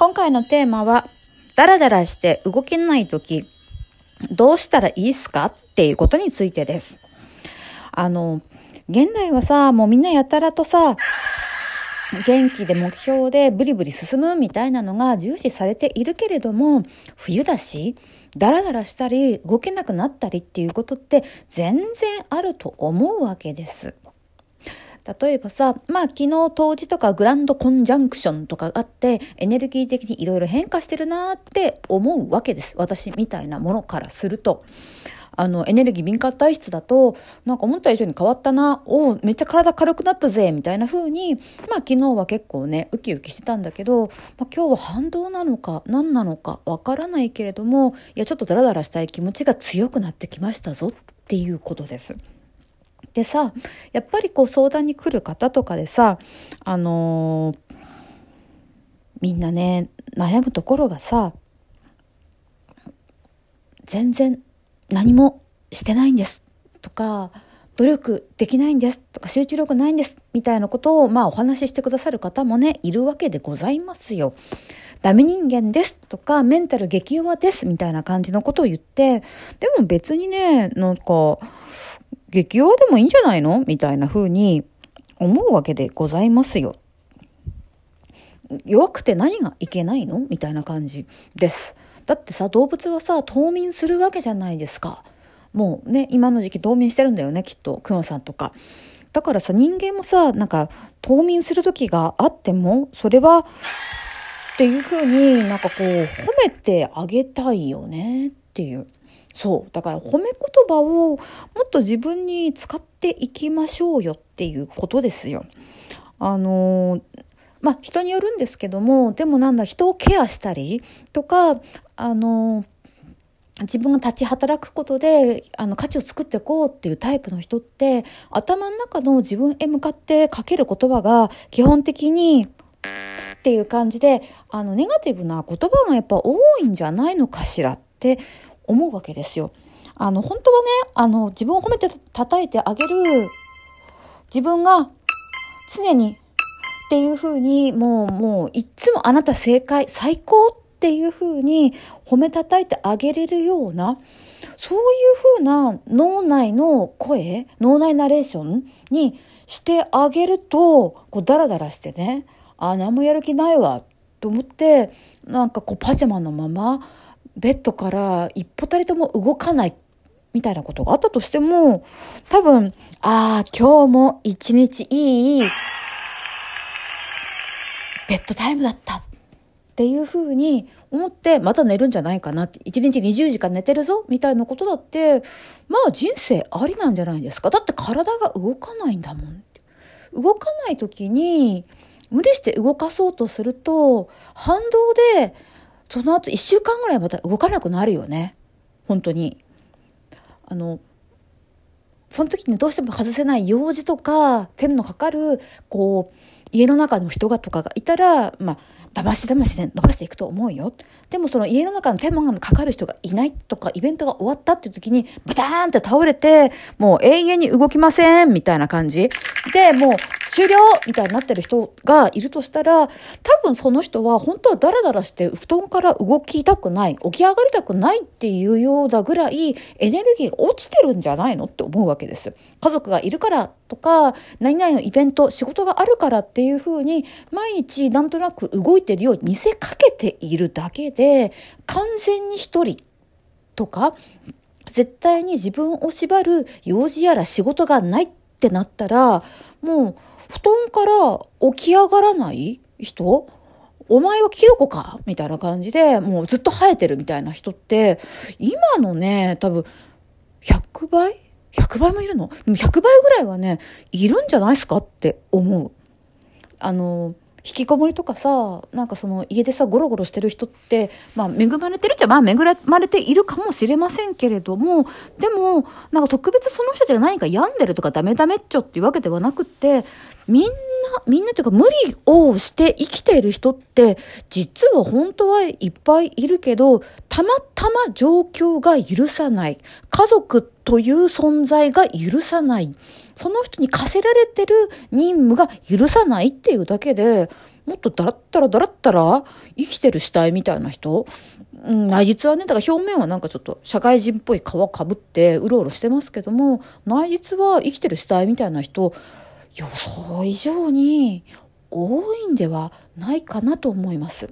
今回のテーマは、ダラダラして動けないとき、どうしたらいいっすか？っていうことについてです。あの、現代はさ、もうみんなやたらとさ、元気で目標でブリブリ進むみたいなのが重視されているけれども、冬だし、ダラダラしたり動けなくなったりっていうことって全然あると思うわけです。例えばさ、まあ昨日冬至とかグランドコンジャンクションとかあってエネルギー的にいろいろ変化してるなって思うわけです。私みたいなものからすると。あの、エネルギー敏感体質だと、なんか思った以上に変わったな、おめっちゃ体軽くなったぜ、みたいな風に、まあ昨日は結構ね、ウキウキしてたんだけど、まあ、今日は反動なのか何なのかわからないけれども、いやちょっとダラダラしたい気持ちが強くなってきましたぞっていうことです。でさやっぱりこう相談に来る方とかでさあのー、みんなね悩むところがさ全然何もしてないんですとか努力できないんですとか集中力ないんですみたいなことをまあお話ししてくださる方もねいるわけでございますよ。ダメ人間ですとかメンタル激弱ですみたいな感じのことを言ってでも別にねなんか激弱でもいいんじゃないの？みたいな風に思うわけでございますよ。弱くて何がいけないの？みたいな感じです。だってさ、動物はさ、冬眠するわけじゃないですか。もうね、今の時期冬眠してるんだよね、きっと、クマさんとか。だからさ、人間もさ、なんか、冬眠する時があっても、それは、っていう風になんかこう、褒めてあげたいよねっていう。そう。だから褒め言葉をもっと自分に使っていきましょうよっていうことですよ。あの、まあ、人によるんですけども、でもなんだ、人をケアしたりとか、あの、自分が立ち働くことであの価値を作っていこうっていうタイプの人って頭の中の自分へ向かってかける言葉が基本的にっていう感じであのネガティブな言葉がやっぱ多いんじゃないのかしらって思うわけですよ。あの、本当はね、あの、自分を褒めて叩いてあげる、自分が常にっていうふうに、もう、もう、いっつもあなた正解、最高っていうふうに褒め叩いてあげれるような、そういうふうな脳内の声、脳内ナレーションにしてあげると、こう、ダラダラしてね、あ、何もやる気ないわ、と思って、なんかこう、パジャマのまま、ベッドから一歩たりとも動かないみたいなことがあったとしても、多分、ああ、今日も一日いい、ベッドタイムだったっていうふうに思って、また寝るんじゃないかなって、一日20時間寝てるぞみたいなことだって、まあ人生ありなんじゃないですか。だって体が動かないんだもん。動かない時に、無理して動かそうとすると、反動で、その後1週間ぐらいまた動かなくなるよね。本当に。あの、その時にどうしても外せない用事とか、手のかかる、こう、家の中の人がとかがいたら、まあ、だましだましで伸ばしていくと思うよ。でもその家の中の手間がかかる人がいないとか、イベントが終わったっていう時に、バターンって倒れて、もう永遠に動きませんみたいな感じ。で、もう終了みたいになってる人がいるとしたら、多分その人は本当はダラダラして布団から動きたくない、起き上がりたくないっていうようなぐらいエネルギー落ちてるんじゃないのって思うわけです。家族がいるからとか、何々のイベント、仕事があるからっていうふうに、毎日なんとなく動いいてるように見せかけているだけで、完全に一人とか、絶対に自分を縛る用事やら仕事がないってなったら、もう布団から起き上がらない人？お前はキノコか？みたいな感じで、もうずっと生えてるみたいな人って、今のね、多分、100倍 ?100 倍もいるの？でも100倍ぐらいはね、いるんじゃないですかって思う。あの、引きこもりとかさ、なんかその家でさ、ゴロゴロしてる人って、まあ恵まれてるっちゃ、まあ恵まれているかもしれませんけれども、でも、なんか特別その人たちが何か病んでるとかダメダメっちょっていうわけではなくって、みんな、みんなというか無理をして生きている人って、実は本当はいっぱいいるけど、たまたま状況が許さない。家族という存在が許さない。その人に課せられてる任務が許さないっていうだけで、もっとだらったらだらったら生きてる死体みたいな人、うん、内実はねだから表面はなんかちょっと社会人っぽい皮かぶってうろうろしてますけども内実は生きてる死体みたいな人予想以上に多いんではないかなと思います。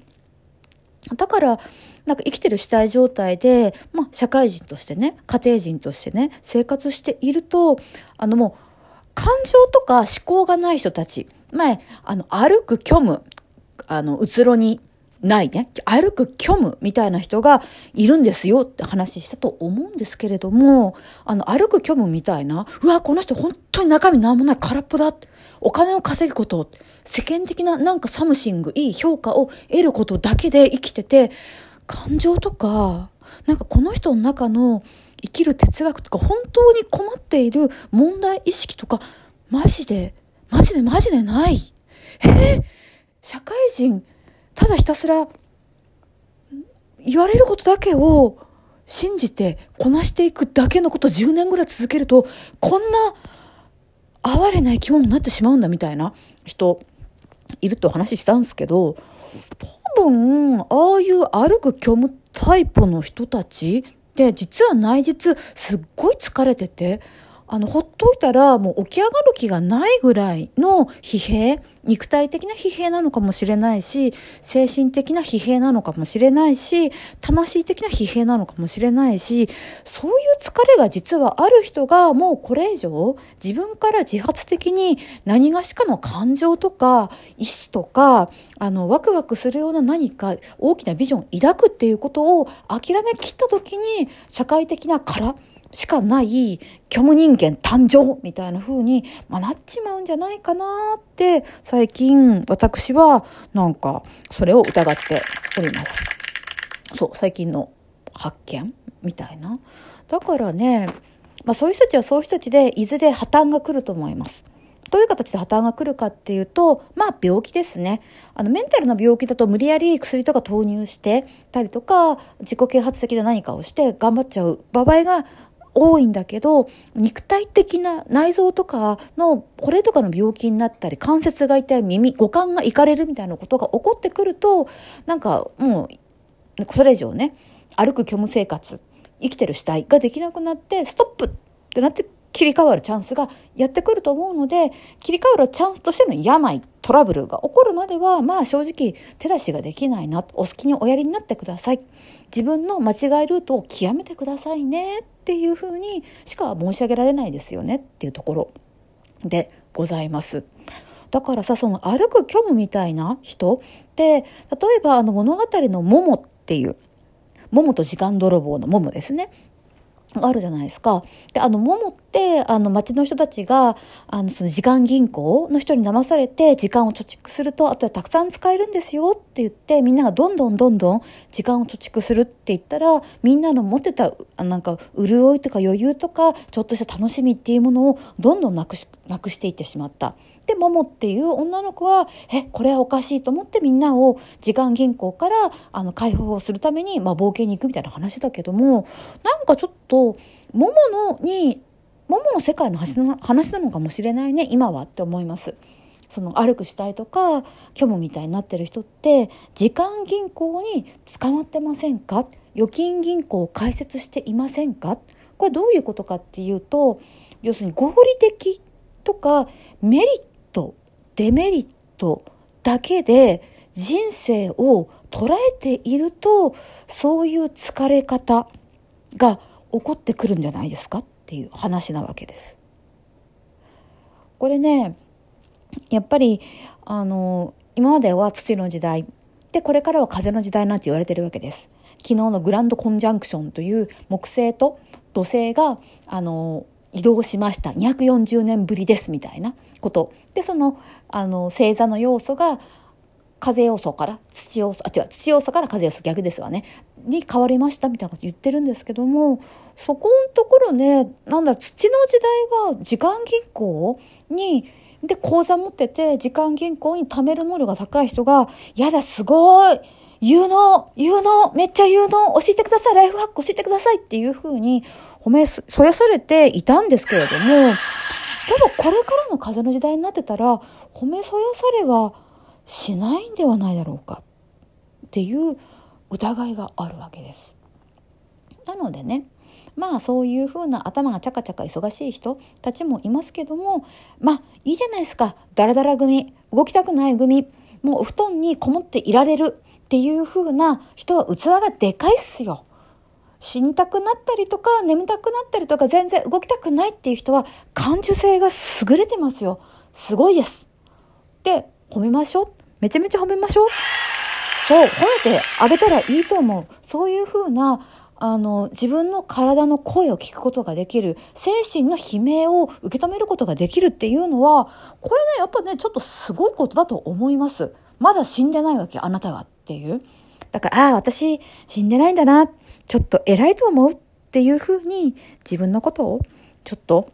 だから、なんか生きてる主体状態で、まあ、社会人としてね、家庭人としてね、生活していると、あのもう、感情とか思考がない人たち、前、あの、歩く虚無、あの、うつろにないね、歩く虚無みたいな人がいるんですよって話したと思うんですけれども、あの、歩く虚無みたいな、うわ、この人本当に中身なんもない空っぽだって。お金を稼ぐこと、世間的ななんか something、いい評価を得ることだけで生きてて、感情とか、なんかこの人の中の生きる哲学とか、本当に困っている問題意識とか、マジで、マジでマジでない。えー、社会人、ただひたすら言われることだけを信じてこなしていくだけのこと10年ぐらい続けるとこんな哀れな生き物になってしまうんだみたいな人いると話したんですけど多分ああいう歩く虚無タイプの人たちって実は内実すっごい疲れててあの、ほっといたらもう起き上がる気がないぐらいの疲弊、肉体的な疲弊なのかもしれないし、精神的な疲弊なのかもしれないし、魂的な疲弊なのかもしれないし、そういう疲れが実はある人がもうこれ以上自分から自発的に何がしかの感情とか意志とか、あの、ワクワクするような何か大きなビジョンを抱くっていうことを諦めきった時に社会的な殻、しかない虚無人間誕生みたいな風に、まあ、なっちまうんじゃないかなって最近私はなんかそれを疑っております。そう、最近の発見みたいな。だからね、まあそういう人たちはそういう人たちでいずれ破綻が来ると思います。どういう形で破綻が来るかっていうと、まあ病気ですね。あのメンタルの病気だと無理やり薬とか投入してたりとか、自己啓発的な何かをして頑張っちゃう場合が多いんだけど、肉体的な内臓とかの、これとかの病気になったり、関節が痛い、耳、五感がいかれるみたいなことが起こってくると、なんかもう、それ以上ね、歩く虚無生活、生きてる死体ができなくなって、ストップってなって切り替わるチャンスがやってくると思うので、切り替わるチャンスとしての病、トラブルが起こるまでは、まあ正直手出しができないな、お好きにおやりになってください。自分の間違いルートを極めてくださいねっていうふうにしか申し上げられないですよねっていうところでございます。だからさ、その歩く虚無みたいな人って、例えばあの物語のモモっていう、モモと時間泥棒のモモですね。あるじゃないですか。で、あの、ももって、あの、町の人たちが、あの、その時間銀行の人に騙されて、時間を貯蓄すると、あとはたくさん使えるんですよって言って、みんながどんどんどんどん時間を貯蓄するって言ったら、みんなの持ってた、なんか、潤いとか余裕とか、ちょっとした楽しみっていうものを、どんどんなくし、なくしていってしまった。で、ももっていう女の子は、え、これはおかしいと思ってみんなを時間銀行から、あの、解放するために、まあ、冒険に行くみたいな話だけども、なんかちょっと、もものに、ももの世界の話な話なのかもしれないね、今はって思います。その歩く死体とか虚無みたいになってる人って時間銀行に捕まってませんか？預金銀行を開設していませんか？これどういうことかっていうと要するに合理的とかメリットデメリットだけで人生を捉えているとそういう疲れ方が起こってくるんじゃないですかっていう話なわけです。これねやっぱりあの今までは土の時代でこれからは風の時代なんて言われてるわけです。昨日のグランドコンジャンクションという木星と土星があの移動しました。240年ぶりですみたいなこと。でそのあの星座の要素が風要素から土要素あ違う土要素から風要素逆ですわね。に変わりましたみたいなこと言ってるんですけどもそこのところねなんだ土の時代は時間銀行にで口座持ってて時間銀行に貯める能力が高い人が「やだすごい有能有能めっちゃ有能教えてくださいライフハック教えてください」っていうふうに褒めそやされていたんですけれどもでもこれからの風の時代になってたら褒めそやされはしないんではないだろうかっていう疑いがあるわけです。なのでねまあそういうふうな頭がチャカチャカ忙しい人たちもいますけどもまあいいじゃないですかダラダラ組動きたくない組もうお布団にこもっていられるっていうふうな人は器がでかいっすよ。死にたくなったりとか眠たくなったりとか全然動きたくないっていう人は感受性が優れてますよ。すごいです。で、褒めましょう。めちゃめちゃ褒めましょう。そう、褒めてあげたらいいと思う。そういうふうなあの、自分の体の声を聞くことができる、精神の悲鳴を受け止めることができるっていうのは、これね、やっぱね、ちょっとすごいことだと思います。まだ死んでないわけ、あなたはっていう。だから、ああ、私死んでないんだな、ちょっと偉いと思うっていうふうに自分のことをちょっと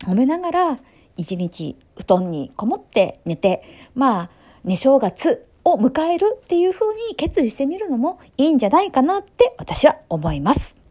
褒めながら、一日布団にこもって寝て、まあ、寝正月を迎えるっていうふうに決意してみるのもいいんじゃないかなって私は思います。